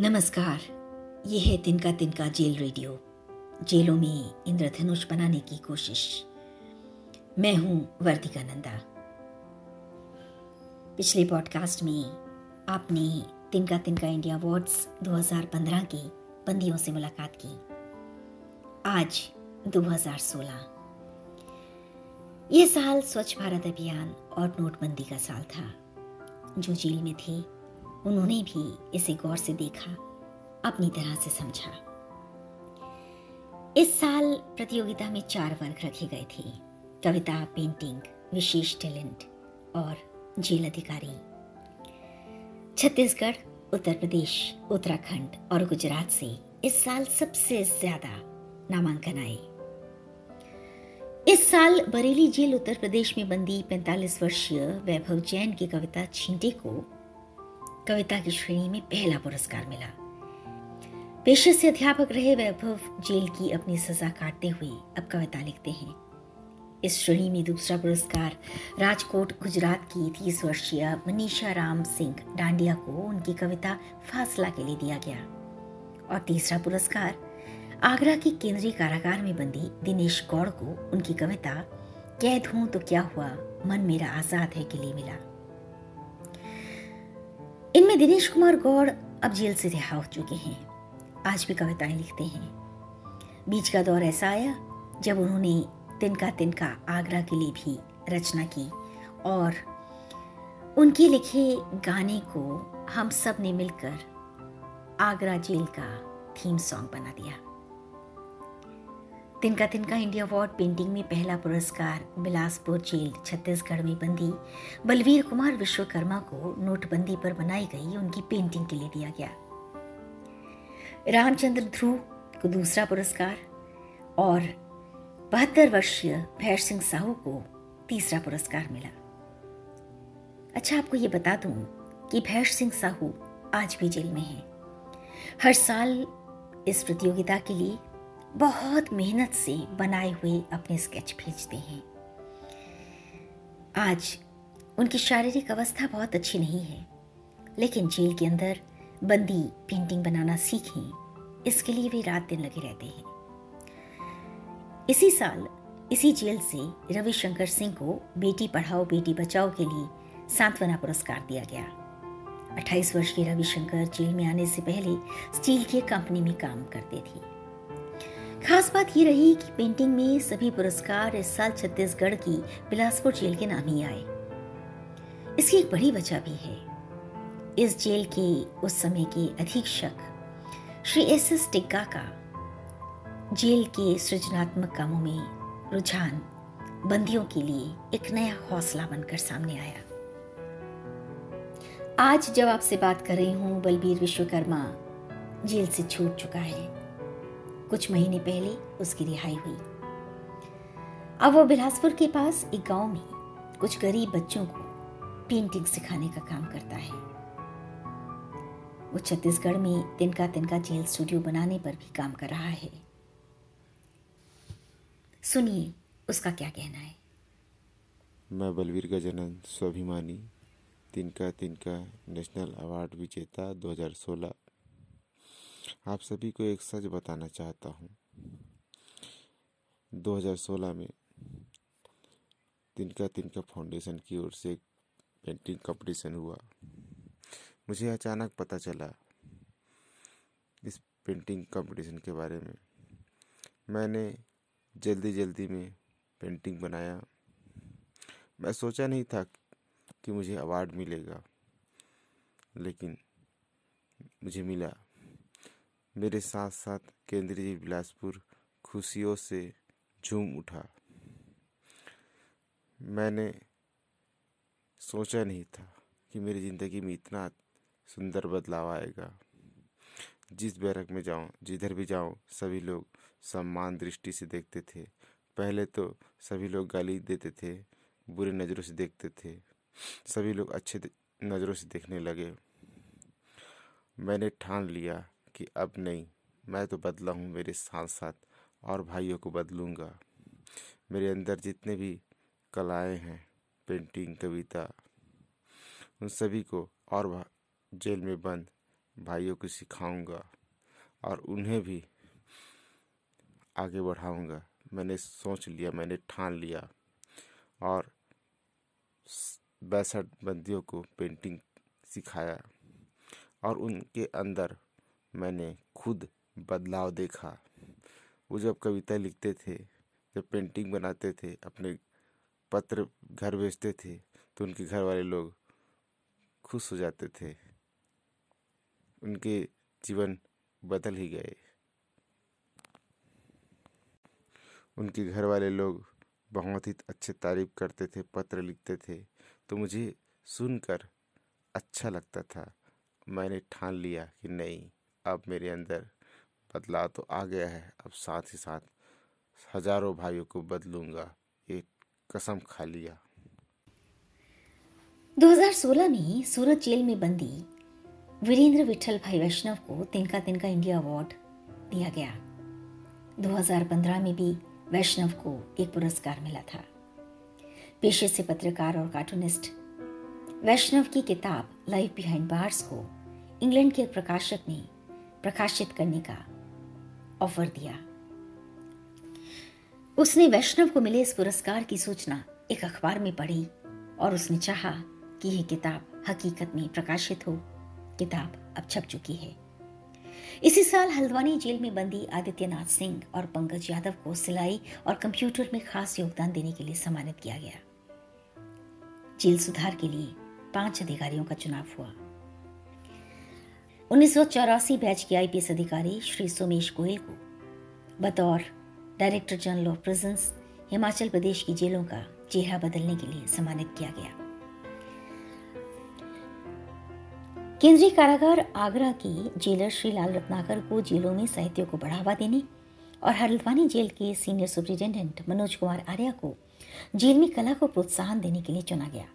नमस्कार। ये है तिनका तिनका जेल रेडियो। जेलों में इंद्रधनुष बनाने की कोशिश। मैं हूँ वर्तिका नंदा। पिछले पॉडकास्ट में आपने तिनका तिनका इंडिया अवार्ड्स 2015 के बंदियों से मुलाकात की। आज 2016 ये साल स्वच्छ भारत अभियान और नोटबंदी का साल था, जो जेल में थे। उन्होंने भी इसे गौर से देखा, अपनी तरह से समझा। इस साल प्रतियोगिता में चार वर्ग रखे गए थे, कविता, पेंटिंग, विशेष टैलेंट और जेल अधिकारी। छत्तीसगढ़, उत्तर प्रदेश, उत्तराखंड और गुजरात से इस साल सबसे ज़्यादा नामांकन आए। इस साल बरेली जेल उत्तर प्रदेश में बंदी 45 वर्षीय वैभव जैन की कविता छींटे को कविता की श्रेणी में पहला पुरस्कार मिला। पेशे से अध्यापक रहे वैभव जेल की अपनी सजा काटते हुए अब कविता लिखते हैं। इस श्रेणी में दूसरा पुरस्कार राजकोट, गुजरात की तीस वर्षीय मनीषा राम सिंह डांडिया को उनकी कविता फासला के लिए दिया गया। और तीसरा पुरस्कार आगरा के केंद्रीय कारागार में बंदी दिनेश गौड़ को उनकी कविता, कैद हूँ तो क्या हुआ? मन मेरा आज़ाद है के लिए मिला। इनमें दिनेश कुमार गौड़ अब जेल से रिहा हो चुके हैं। आज भी कविताएँ लिखते हैं। बीच का दौर ऐसा आया जब उन्होंने तिनका तिनका आगरा के लिए भी रचना की और उनके लिखे गाने को हम सबने मिलकर आगरा जेल का थीम सॉन्ग बना दिया। तिनका तिनका इंडिया अवार्ड पेंटिंग में पहला पुरस्कार, बिलासपुर जेल, छत्तीसगढ़ में बंदी। बलवीर कुमार विश्वकर्मा को नोटबंदी पर बनाई गई, उनकी पेंटिंग के लिए दिया गया। रामचंद्र ध्रुव को दूसरा पुरस्कार और बहत्तर वर्षीय भैर सिंह साहू को तीसरा पुरस्कार मिला। अच्छा आपको ये बता दूँ कि भैर सिंह साहू आज भी जेल में हैं। हर साल इस प्रतियोगिता के लिए बहुत मेहनत से बनाए हुए अपने स्केच भेजते हैं। आज उनकी शारीरिक अवस्था बहुत अच्छी नहीं है, लेकिन जेल के अंदर बंदी पेंटिंग बनाना सीखें, इसके लिए वे रात दिन लगे रहते हैं। इसी साल, इसी जेल से रविशंकर सिंह को बेटी पढ़ाओ, बेटी बचाओ के लिए सांत्वना पुरस्कार दिया गया। 28 वर्ष के रविशंकर जेल में आने से पहले स्टील की कंपनी में काम करते थे। खास बात ये रही कि पेंटिंग में सभी पुरस्कार इस साल छत्तीसगढ़ की बिलासपुर जेल के नाम ही आए। इसकी एक बड़ी वजह भी है। इस जेल के उस समय के अधीक्षक श्री एस एस टिग्गा का जेल के सृजनात्मक कामों में रुझान, बंदियों के लिए एक नया हौसला बनकर सामने आया। आज जब आपसे बात कर रही हूँ, बलबीर विश्वकर्मा जेल से छूट चुका है। कुछ महीने पहले उसकी रिहाई हुई। अब वो बिलासपुर के पास एक गाँव में कुछ गरीब बच्चों को पेंटिंग सिखाने का काम करता है। वो छत्तीसगढ़ में तिनका तिनका जेल स्टूडियो बनाने पर भी काम कर रहा है। सुनिए उसका क्या कहना है। मैं बलवीर का जनन स्वाभिमानी, तिनका तिनका नेशनल अवार्ड विजेता 2016 आप सभी को एक सच बताना चाहता हूँ। 2016 में तिनका तिनका फाउंडेशन की ओर से एक पेंटिंग कंपटीशन हुआ। मुझे अचानक पता चला इस पेंटिंग कंपटीशन के बारे में। मैंने जल्दी जल्दी में पेंटिंग बनाया। मैं सोचा नहीं था कि मुझे अवार्ड मिलेगा, लेकिन मुझे मिला। मेरे साथ साथ केंद्रीय बिलासपुर खुशियों से झूम उठा। मैंने सोचा नहीं था कि मेरी ज़िंदगी में इतना सुंदर बदलाव आएगा। जिस बैरक में जाऊँ, जिधर भी जाऊँ, सभी लोग सम्मान दृष्टि से देखते थे। पहले तो सभी लोग गाली देते थे, बुरे नज़रों से देखते थे। सभी लोग अच्छे नज़रों से देखने लगे। मैंने ठान लिया कि अब नहीं, मैं तो बदला हूँ मेरे साथ साथ और भाइयों को बदलूँगा। मेरे अंदर जितने भी कलाएँ हैं, पेंटिंग, कविता, उन सभी को और जेल में बंद भाइयों को सिखाऊँगा और उन्हें भी आगे बढ़ाऊँगा। मैंने सोच लिया, मैंने ठान लिया और बैसठ बंदियों को पेंटिंग सिखाया और उनके अंदर मैंने खुद बदलाव देखा। वो जब कविता लिखते थे, जब पेंटिंग बनाते थे, अपने पत्र घर भेजते थे तो उनके घर वाले लोग खुश हो जाते थे। उनके जीवन बदल ही गए। उनके घर वाले लोग बहुत ही अच्छे तारीफ़ करते थे, पत्र लिखते थे। तो मुझे सुनकर अच्छा लगता था। मैंने ठान लिया कि नहीं। अब मेरे अंदर बदलाव तो आ गया है। अब साथ ही साथ हज़ारों भाइयों को बदलूँगा। ये कसम खा लिया। 2016 में सूरत जेल में बंदी वीरेंद्र विठल भाई वैष्णव को तिनका तिनका इंडिया अवार्ड दिया गया। 2015 में भी वैष्णव को एक पुरस्कार मिला था। पेशे से पत्रकार और कार्टूनिस्ट। वैष्णव की किताब लाइफ बिहाइंड बार्स को इंग्लैंड के प्रकाशक ने प्रकाशित करने का ऑफ़र दिया। उसने वैष्णव को मिले इस पुरस्कार की सूचना एक अखबार में पढ़ी और उसने चाहा कि यह किताब हकीकत में प्रकाशित हो। किताब अब छप चुकी है। इसी साल हल्द्वानी जेल में बंदी आदित्यनाथ सिंह और पंकज यादव को सिलाई और कंप्यूटर में खास योगदान देने के लिए सम्मानित किया गया। जेल सुधार के लिए पाँच अधिकारियों का चुनाव हुआ। उन्नीस बैच के आईपीएस अधिकारी श्री सोमेश गोयल को बतौर director general of prisons Himachal Pradesh की जेलों का चेहरा बदलने के लिए सम्मानित किया गया। केंद्रीय कारागार आगरा के जेलर श्री लाल रत्नाकर को जेलों में साहित्य को बढ़ावा देने और हल्द्वानी जेल के सीनियर सुप्रिंटेंडेंट मनोज कुमार आर्या को जेल में कला को प्रोत्साहन देने के लिए चुना गया।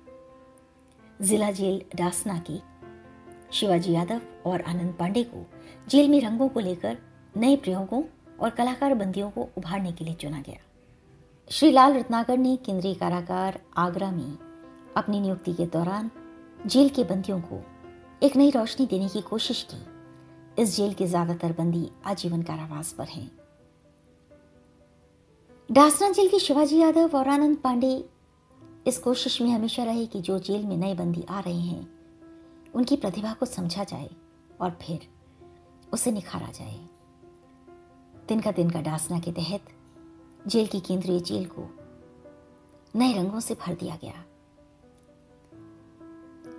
जिला जेल डासना की शिवाजी यादव और आनंद पांडे को जेल में रंगों को लेकर नए प्रयोगों और कलाकार बंदियों को उभारने के लिए चुना गया। श्री लाल रत्नाकर ने केंद्रीय कारागार आगरा में अपनी नियुक्ति के दौरान जेल के बंदियों को एक नई रोशनी देने की कोशिश की। इस जेल के ज़्यादातर बंदी आजीवन कारावास पर हैं। डासना जेल के शिवाजी यादव और आनंद पांडे इस कोशिश में हमेशा रहे कि जो जेल में नए बंदी आ रहे हैं उनकी प्रतिभा को समझा जाए और फिर उसे निखारा जाए। दिन का दिन का डासना के तहत जेल की केंद्रीय जेल को नए रंगों से भर दिया गया।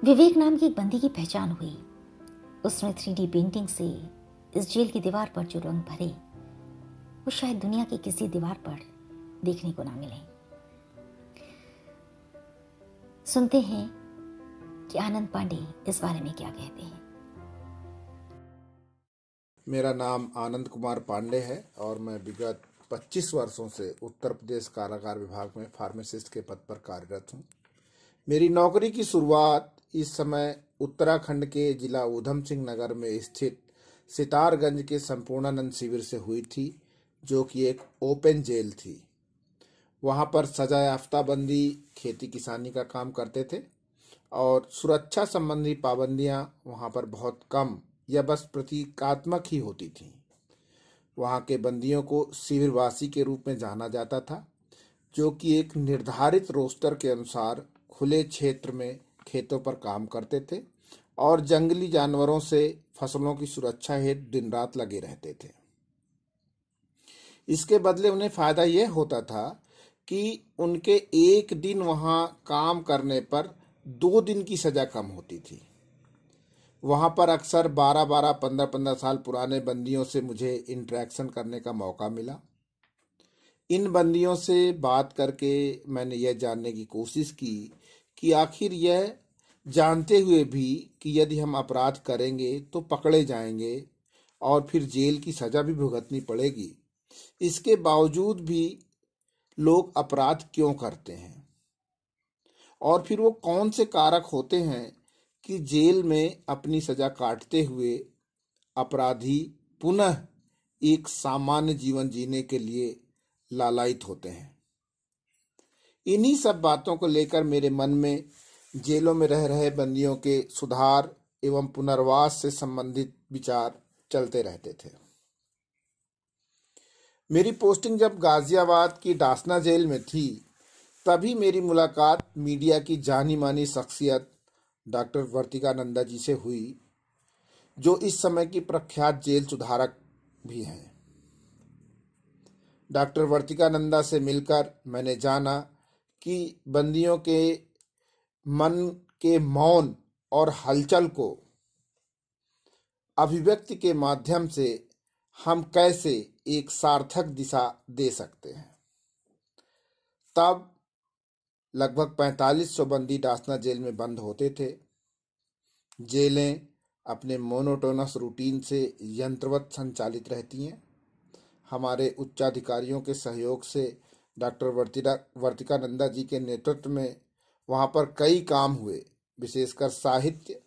विवेक नाम की एक बंदी की पहचान हुई। उसने थ्री पेंटिंग से इस जेल की दीवार पर जो रंग भरे, वो शायद दुनिया की किसी दीवार पर देखने को ना मिले। सुनते हैं कि आनंद पांडे इस बारे में क्या कहते हैं? मेरा नाम आनंद कुमार पांडे है और मैं विगत 25 वर्षों से उत्तर प्रदेश कारागार विभाग में फार्मासिस्ट के पद पर कार्यरत हूँ। मेरी नौकरी की शुरुआत इस समय उत्तराखंड के जिला ऊधम सिंह नगर में स्थित सितारगंज के संपूर्णानंद शिविर से हुई थी, जो कि एक ओपन जेल थी। वहाँ पर सजा याफ्ता बंदी खेती किसानी का काम करते थे। और सुरक्षा संबंधी पाबंदियाँ वहाँ पर बहुत कम या बस प्रतीकात्मक ही होती थीं। वहाँ के बंदियों को शिविरवासी के रूप में जाना जाता था, जो कि एक निर्धारित रोस्टर के अनुसार खुले क्षेत्र में खेतों पर काम करते थे और जंगली जानवरों से फ़सलों की सुरक्षा हेतु दिन रात लगे रहते थे। इसके बदले उन्हें फ़ायदा यह होता था कि उनके एक दिन वहाँ काम करने पर दो दिन की सजा कम होती थी। वहाँ पर अक्सर बारह बारह, पंद्रह पंद्रह साल पुराने बंदियों से मुझे इंटरेक्शन करने का मौका मिला। इन बंदियों से बात करके मैंने यह जानने की कोशिश की कि आखिर यह जानते हुए भी कि यदि हम अपराध करेंगे तो पकड़े जाएँगे और फिर जेल की सजा भी भुगतनी पड़ेगी। इसके बावजूद भी लोग अपराध क्यों करते हैं? और फिर वो कौन से कारक होते हैं कि जेल में अपनी सजा काटते हुए अपराधी पुनः एक सामान्य जीवन जीने के लिए लालायित होते हैं। इन्हीं सब बातों को लेकर मेरे मन में जेलों में रह रहे बंदियों के सुधार एवं पुनर्वास से संबंधित विचार चलते रहते थे। मेरी पोस्टिंग जब गाजियाबाद की डासना जेल में थी तभी मेरी मुलाकात मीडिया की जानी मानी शख्सियत डॉक्टर वर्तिका नंदा जी से हुई, जो इस समय की प्रख्यात जेल सुधारक भी हैं। डॉक्टर वर्तिका नंदा से मिलकर मैंने जाना कि बंदियों के मन के मौन और हलचल को अभिव्यक्ति के माध्यम से हम कैसे एक सार्थक दिशा दे सकते हैं। तब लगभग 4500 बंदी डासना जेल में बंद होते थे। जेलें अपने मोनोटोनस रूटीन से यंत्रवत संचालित रहती हैं। हमारे उच्चाधिकारियों के सहयोग से डॉक्टर वर्तिका वर्तिका नंदा जी के नेतृत्व में वहाँ पर कई काम हुए, विशेषकर साहित्य,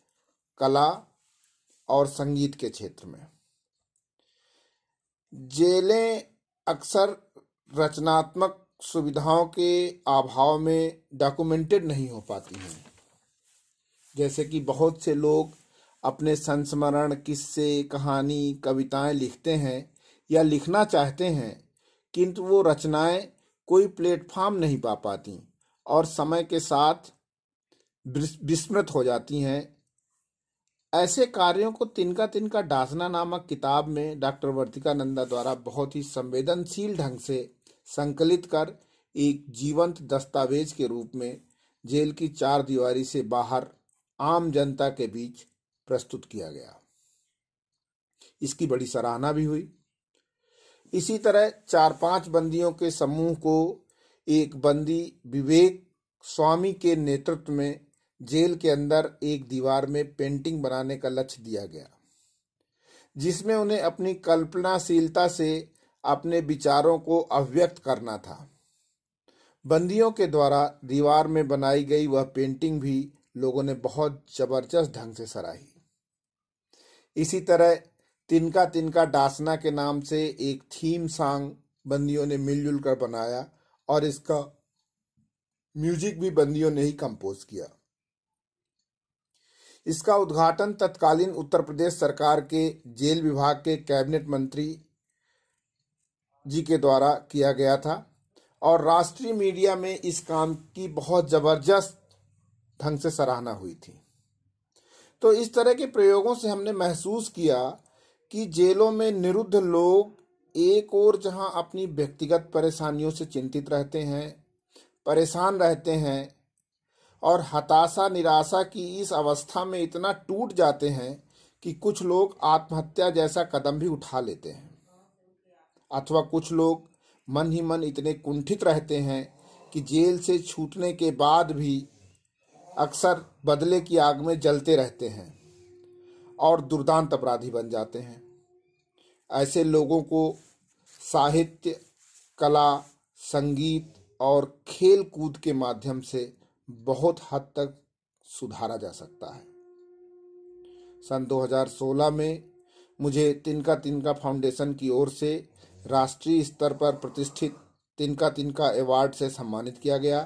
कला और संगीत के क्षेत्र में। जेलें अक्सर रचनात्मक सुविधाओं के अभाव में डॉक्यूमेंटेड नहीं हो पाती हैं। जैसे कि बहुत से लोग अपने संस्मरण, किस्से, कहानी, कविताएँ लिखते हैं या लिखना चाहते हैं, किंतु वो रचनाएँ कोई प्लेटफॉर्म नहीं पा पाती और समय के साथ विस्मृत हो जाती हैं। ऐसे कार्यों को तिनका तिनका डासना नामक किताब में डॉक्टर वर्तिका नंदा द्वारा बहुत ही संवेदनशील ढंग से संकलित कर एक जीवंत दस्तावेज़ के रूप में जेल की चार दीवारी से बाहर आम जनता के बीच प्रस्तुत किया गया। इसकी बड़ी सराहना भी हुई। इसी तरह चार पाँच बंदियों के समूह को एक बंदी विवेक स्वामी के नेतृत्व में जेल के अंदर एक दीवार में पेंटिंग बनाने का लक्ष्य दिया गया, जिसमें उन्हें अपनी कल्पनाशीलता से अपने विचारों को अभिव्यक्त करना था। बंदियों के द्वारा दीवार में बनाई गई वह पेंटिंग भी लोगों ने बहुत ज़बरदस्त ढंग से सराही। इसी तरह तिनका तिनका डासना के नाम से एक थीम सॉन्ग बंदियों ने मिलजुल कर बनाया और इसका म्यूज़िक भी बंदियों ने ही कंपोज किया। इसका उद्घाटन तत्कालीन उत्तर प्रदेश सरकार के जेल विभाग के कैबिनेट मंत्री जी के द्वारा किया गया था और राष्ट्रीय मीडिया में इस काम की बहुत ज़बरदस्त ढंग से सराहना हुई थी। तो इस तरह के प्रयोगों से हमने महसूस किया कि जेलों में निरुद्ध लोग एक और जहाँ अपनी व्यक्तिगत परेशानियों से चिंतित रहते हैं, परेशान रहते हैं और हताशा, निराशा की इस अवस्था में इतना टूट जाते हैं कि कुछ लोग आत्महत्या जैसा कदम भी उठा लेते हैं। अथवा कुछ लोग मन ही मन इतने कुंठित रहते हैं कि जेल से छूटने के बाद भी अक्सर बदले की आग में जलते रहते हैं और दुर्दांत अपराधी बन जाते हैं। ऐसे लोगों को साहित्य, कला, संगीत और खेल कूद के माध्यम से बहुत हद तक सुधारा जा सकता है। सन 2016 में मुझे तिनका तिनका फाउंडेशन की ओर से राष्ट्रीय स्तर पर प्रतिष्ठित तिनका तिनका अवार्ड से सम्मानित किया गया।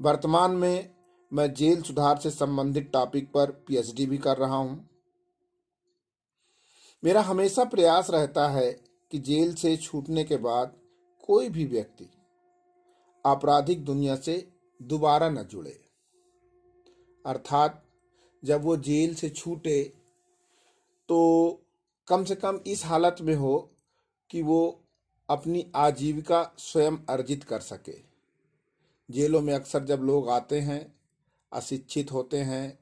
वर्तमान में मैं जेल सुधार से संबंधित टॉपिक पर पीएचडी भी कर रहा हूँ। मेरा हमेशा प्रयास रहता है कि जेल से छूटने के बाद कोई भी व्यक्ति आपराधिक दुनिया से दोबारा न जुड़े। अर्थात जब वो जेल से छूटे तो कम से कम इस हालत में हो कि वो अपनी आजीविका स्वयं अर्जित कर सके। जेलों में अक्सर जब लोग आते हैं, अशिक्षित होते हैं,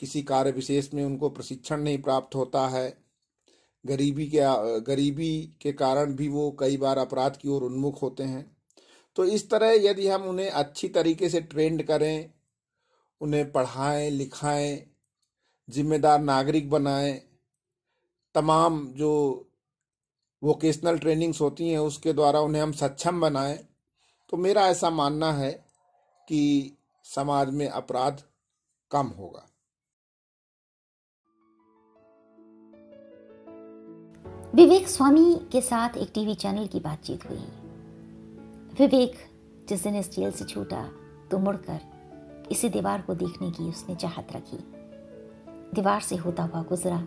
किसी कार्य विशेष में उनको प्रशिक्षण नहीं प्राप्त होता है, गरीबी के गरीबी के कारण भी वो कई बार अपराध की ओर उन्मुख होते हैं तो इस तरह यदि हम उन्हें अच्छी तरीके से ट्रेंड करें, उन्हें पढ़ाएँ, लिखाएँ, जिम्मेदार नागरिक बनाएँ, तमाम जो वोकेशनल ट्रेनिंग्स होती हैं, उसके द्वारा उन्हें हम सक्षम बनाएँ। तो मेरा ऐसा मानना है कि समाज में अपराध कम होगा। विवेक स्वामी के साथ एक टीवी चैनल की बातचीत हुई। विवेक, जिस दिन इस जेल से छूटा तो मुड़कर इसी दीवार को देखने की उसने चाहत रखी। दीवार से होता हुआ गुजरा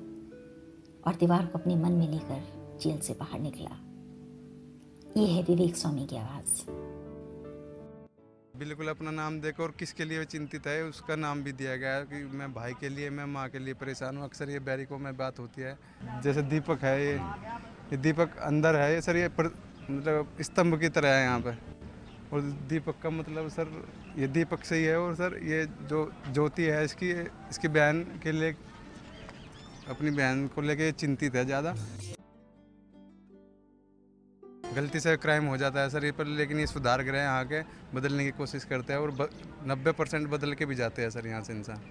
और दीवार को अपने मन में लेकर जेल से बाहर निकला। ये है विवेक स्वामी की आवाज़। बिल्कुल अपना नाम देखो और किसके लिए चिंतित है उसका नाम भी दिया गया है कि मैं भाई के लिए मैं माँ के लिए परेशान हूँ। अक्सर ये बैरिकों में बात होती है। जैसे दीपक है ये ये दीपक अंदर है ये सर ये पर, मतलब स्तंभ की तरह है यहाँ पर। और दीपक का मतलब सर ये दीपक से ही है और सर ये जो ज्योति है इसकी इसकी बहन के लिए अपनी बहन को लेके चिंतित है ज़्यादा। गलती से क्राइम हो जाता है सर ये पर लेकिन ये सुधार गृह यहाँ के बदलने की कोशिश करते हैं और नब्बे परसेंट बदल के भी जाते हैं सर यहाँ से इंसान।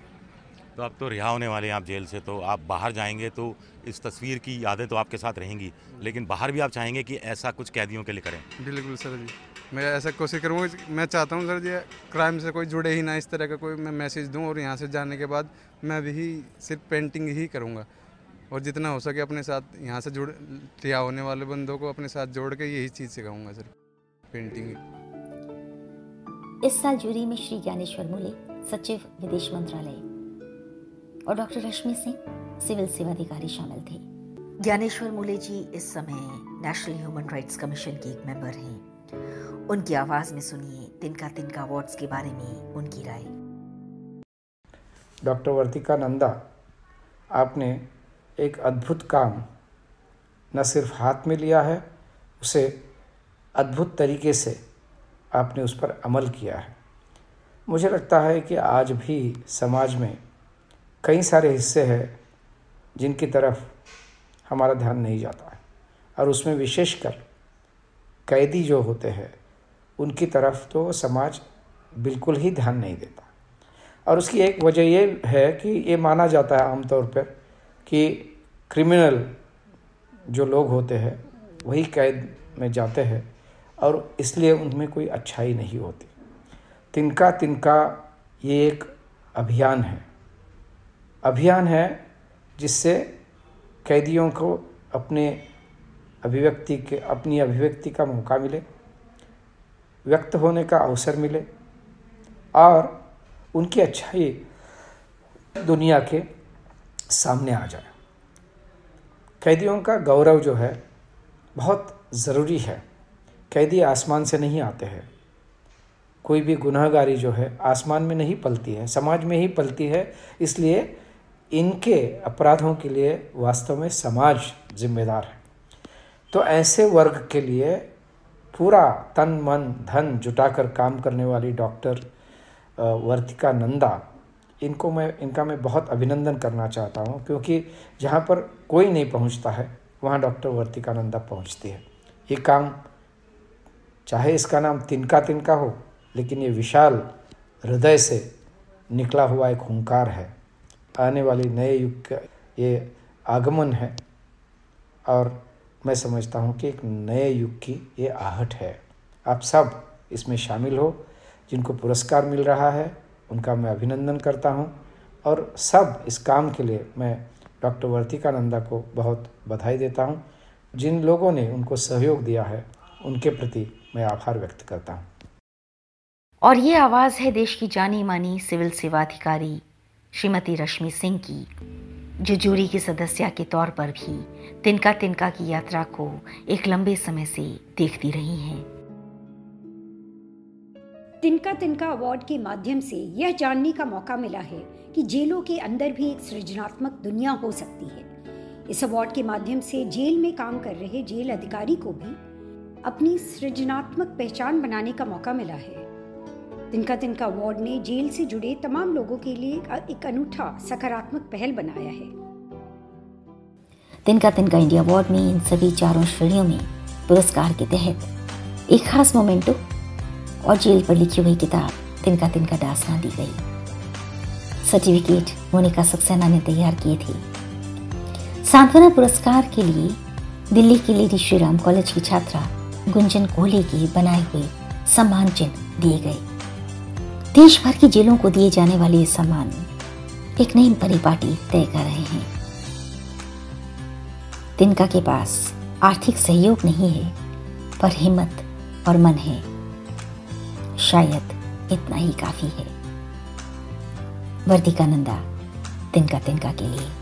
तो अब तो रिहा होने वाले हैं आप जेल से तो आप बाहर जाएँगे तो इस तस्वीर की यादें तो आपके साथ रहेंगी लेकिन बाहर भी आप चाहेंगे कि ऐसा कुछ कैदियों के लिए करें। बिल्कुल सर जी। मैं ऐसा कोशिश करूँगा मैं चाहता हूँ सर जी क्राइम से कोई जुड़े ही ना इस तरह का कोई मैं मैसेज दूँ और यहाँ से जाने के बाद मैं भी सिर्फ़ पेंटिंग ही करूँगा। और जितना हो सके अपने साथ यहाँ से जुड़ रिहा होने वाले बंदों को अपने साथ जोड़ के यही चीज़ सिखाऊँगा सर पेंटिंग इस साल जूरी में श्री ज्ञानेश्वर मूले सचिव विदेश मंत्रालय और डॉक्टर रश्मि सिंह सिविल सेवा अधिकारी शामिल थे। ज्ञानेश्वर मूले जी इस समय नेशनल ह्यूमन राइट्स कमीशन के एक मेंबर हैं। उनकी आवाज़ में सुनिए तिनका तिनका अवार्ड्स के बारे में उनकी राय। डॉक्टर वर्तिका नंदा आपने एक अद्भुत काम न सिर्फ़ हाथ में लिया है, उसे अद्भुत तरीके से आपने उस पर अमल किया है। मुझे लगता है कि आज भी समाज में कई सारे हिस्से हैं जिनकी तरफ़ हमारा ध्यान नहीं जाता है। और उसमें विशेषकर कैदी जो होते हैं, उनकी तरफ़ तो समाज बिल्कुल ही ध्यान नहीं देता। और उसकी एक वजह ये है कि ये माना जाता है आमतौर पर कि क्रिमिनल जो लोग होते हैं, वही कैद में जाते हैं और इसलिए उनमें कोई अच्छाई नहीं होती। तिनका तिनका ये एक अभियान है। अभियान है जिससे कैदियों को अपने अभिव्यक्ति के, अपनी अभिव्यक्ति का मौका मिले, व्यक्त होने का अवसर मिले और उनकी अच्छाई दुनिया के सामने आ जाए। कैदियों का गौरव जो है, बहुत ज़रूरी है। कैदी आसमान से नहीं आते हैं। कोई भी गुनाहगारी जो है, आसमान में नहीं पलती है, समाज में ही पलती है। इसलिए इनके अपराधों के लिए वास्तव में समाज जिम्मेदार है। तो ऐसे वर्ग के लिए पूरा तन, मन, धन जुटाकर काम करने वाली डॉक्टर वर्तिका नंदा इनको मैं, इनका मैं बहुत अभिनंदन करना चाहता हूँ, क्योंकि जहाँ पर कोई नहीं पहुँचता है, वहाँ डॉक्टर वर्तिकानंदा पहुँचती है। ये काम, चाहे इसका नाम तिनका तिनका हो, लेकिन ये विशाल हृदय से निकला हुआ एक हुंकार है। आने वाली नए युग का ये आगमन है, और मैं समझता हूँ कि एक नए युग की ये आहट है। आप सब इसमें शामिल हो, जिनको पुरस्कार मिल रहा है उनका मैं अभिनंदन करता हूँ और सब इस काम के लिए मैं डॉक्टर वर्तिकानंदा को बहुत बधाई देता हूँ। जिन लोगों ने उनको सहयोग दिया है, उनके प्रति मैं आभार व्यक्त करता हूँ। और ये आवाज़ है देश की जानी मानी सिविल सेवा अधिकारी श्रीमती रश्मि सिंह की, जो जूरी की सदस्य के तौर पर भी तिनका तिनका की यात्रा को एक लंबे समय से देखती रही हैं। तिनका तिनका अवार्ड के माध्यम से यह जानने का मौका मिला है कि जेलों के अंदर भी एक सृजनात्मक दुनिया हो सकती है। इस अवार्ड के माध्यम से जेल में काम कर रहे जेल अधिकारी को भी अपनी सृजनात्मक पहचान बनाने का मौका मिला है। तिनका तिनका अवार्ड ने जेल से जुड़े तमाम लोगों के लिए एक अनूठा, सकारात्मक पहल बनाया है। तिनका तिनका इंडिया अवार्ड में इन सभी चारों श्रेणियों में पुरस्कार के तहत एक खास मोमेंटो और जेल पर लिखी हुई किताब तिनका तिनका दासना दी गई। सर्टिफिकेट मोनिका सक्सेना ने तैयार किए थे। सांत्वना पुरस्कार के लिए दिल्ली के लेडी श्रीराम कॉलेज की छात्रा गुंजन कोहली के बनाए हुए सम्मान चिन्ह दिए गए। देश भर की जेलों को दिए जाने वाले ये सम्मान एक नई परिपाटी तय कर रहे हैं। तिनका के पास आर्थिक सहयोग नहीं है, पर हिम्मत और मन है। शायद इतना ही काफ़ी है। वर्तिकानंदा तिनका तिनका के लिए।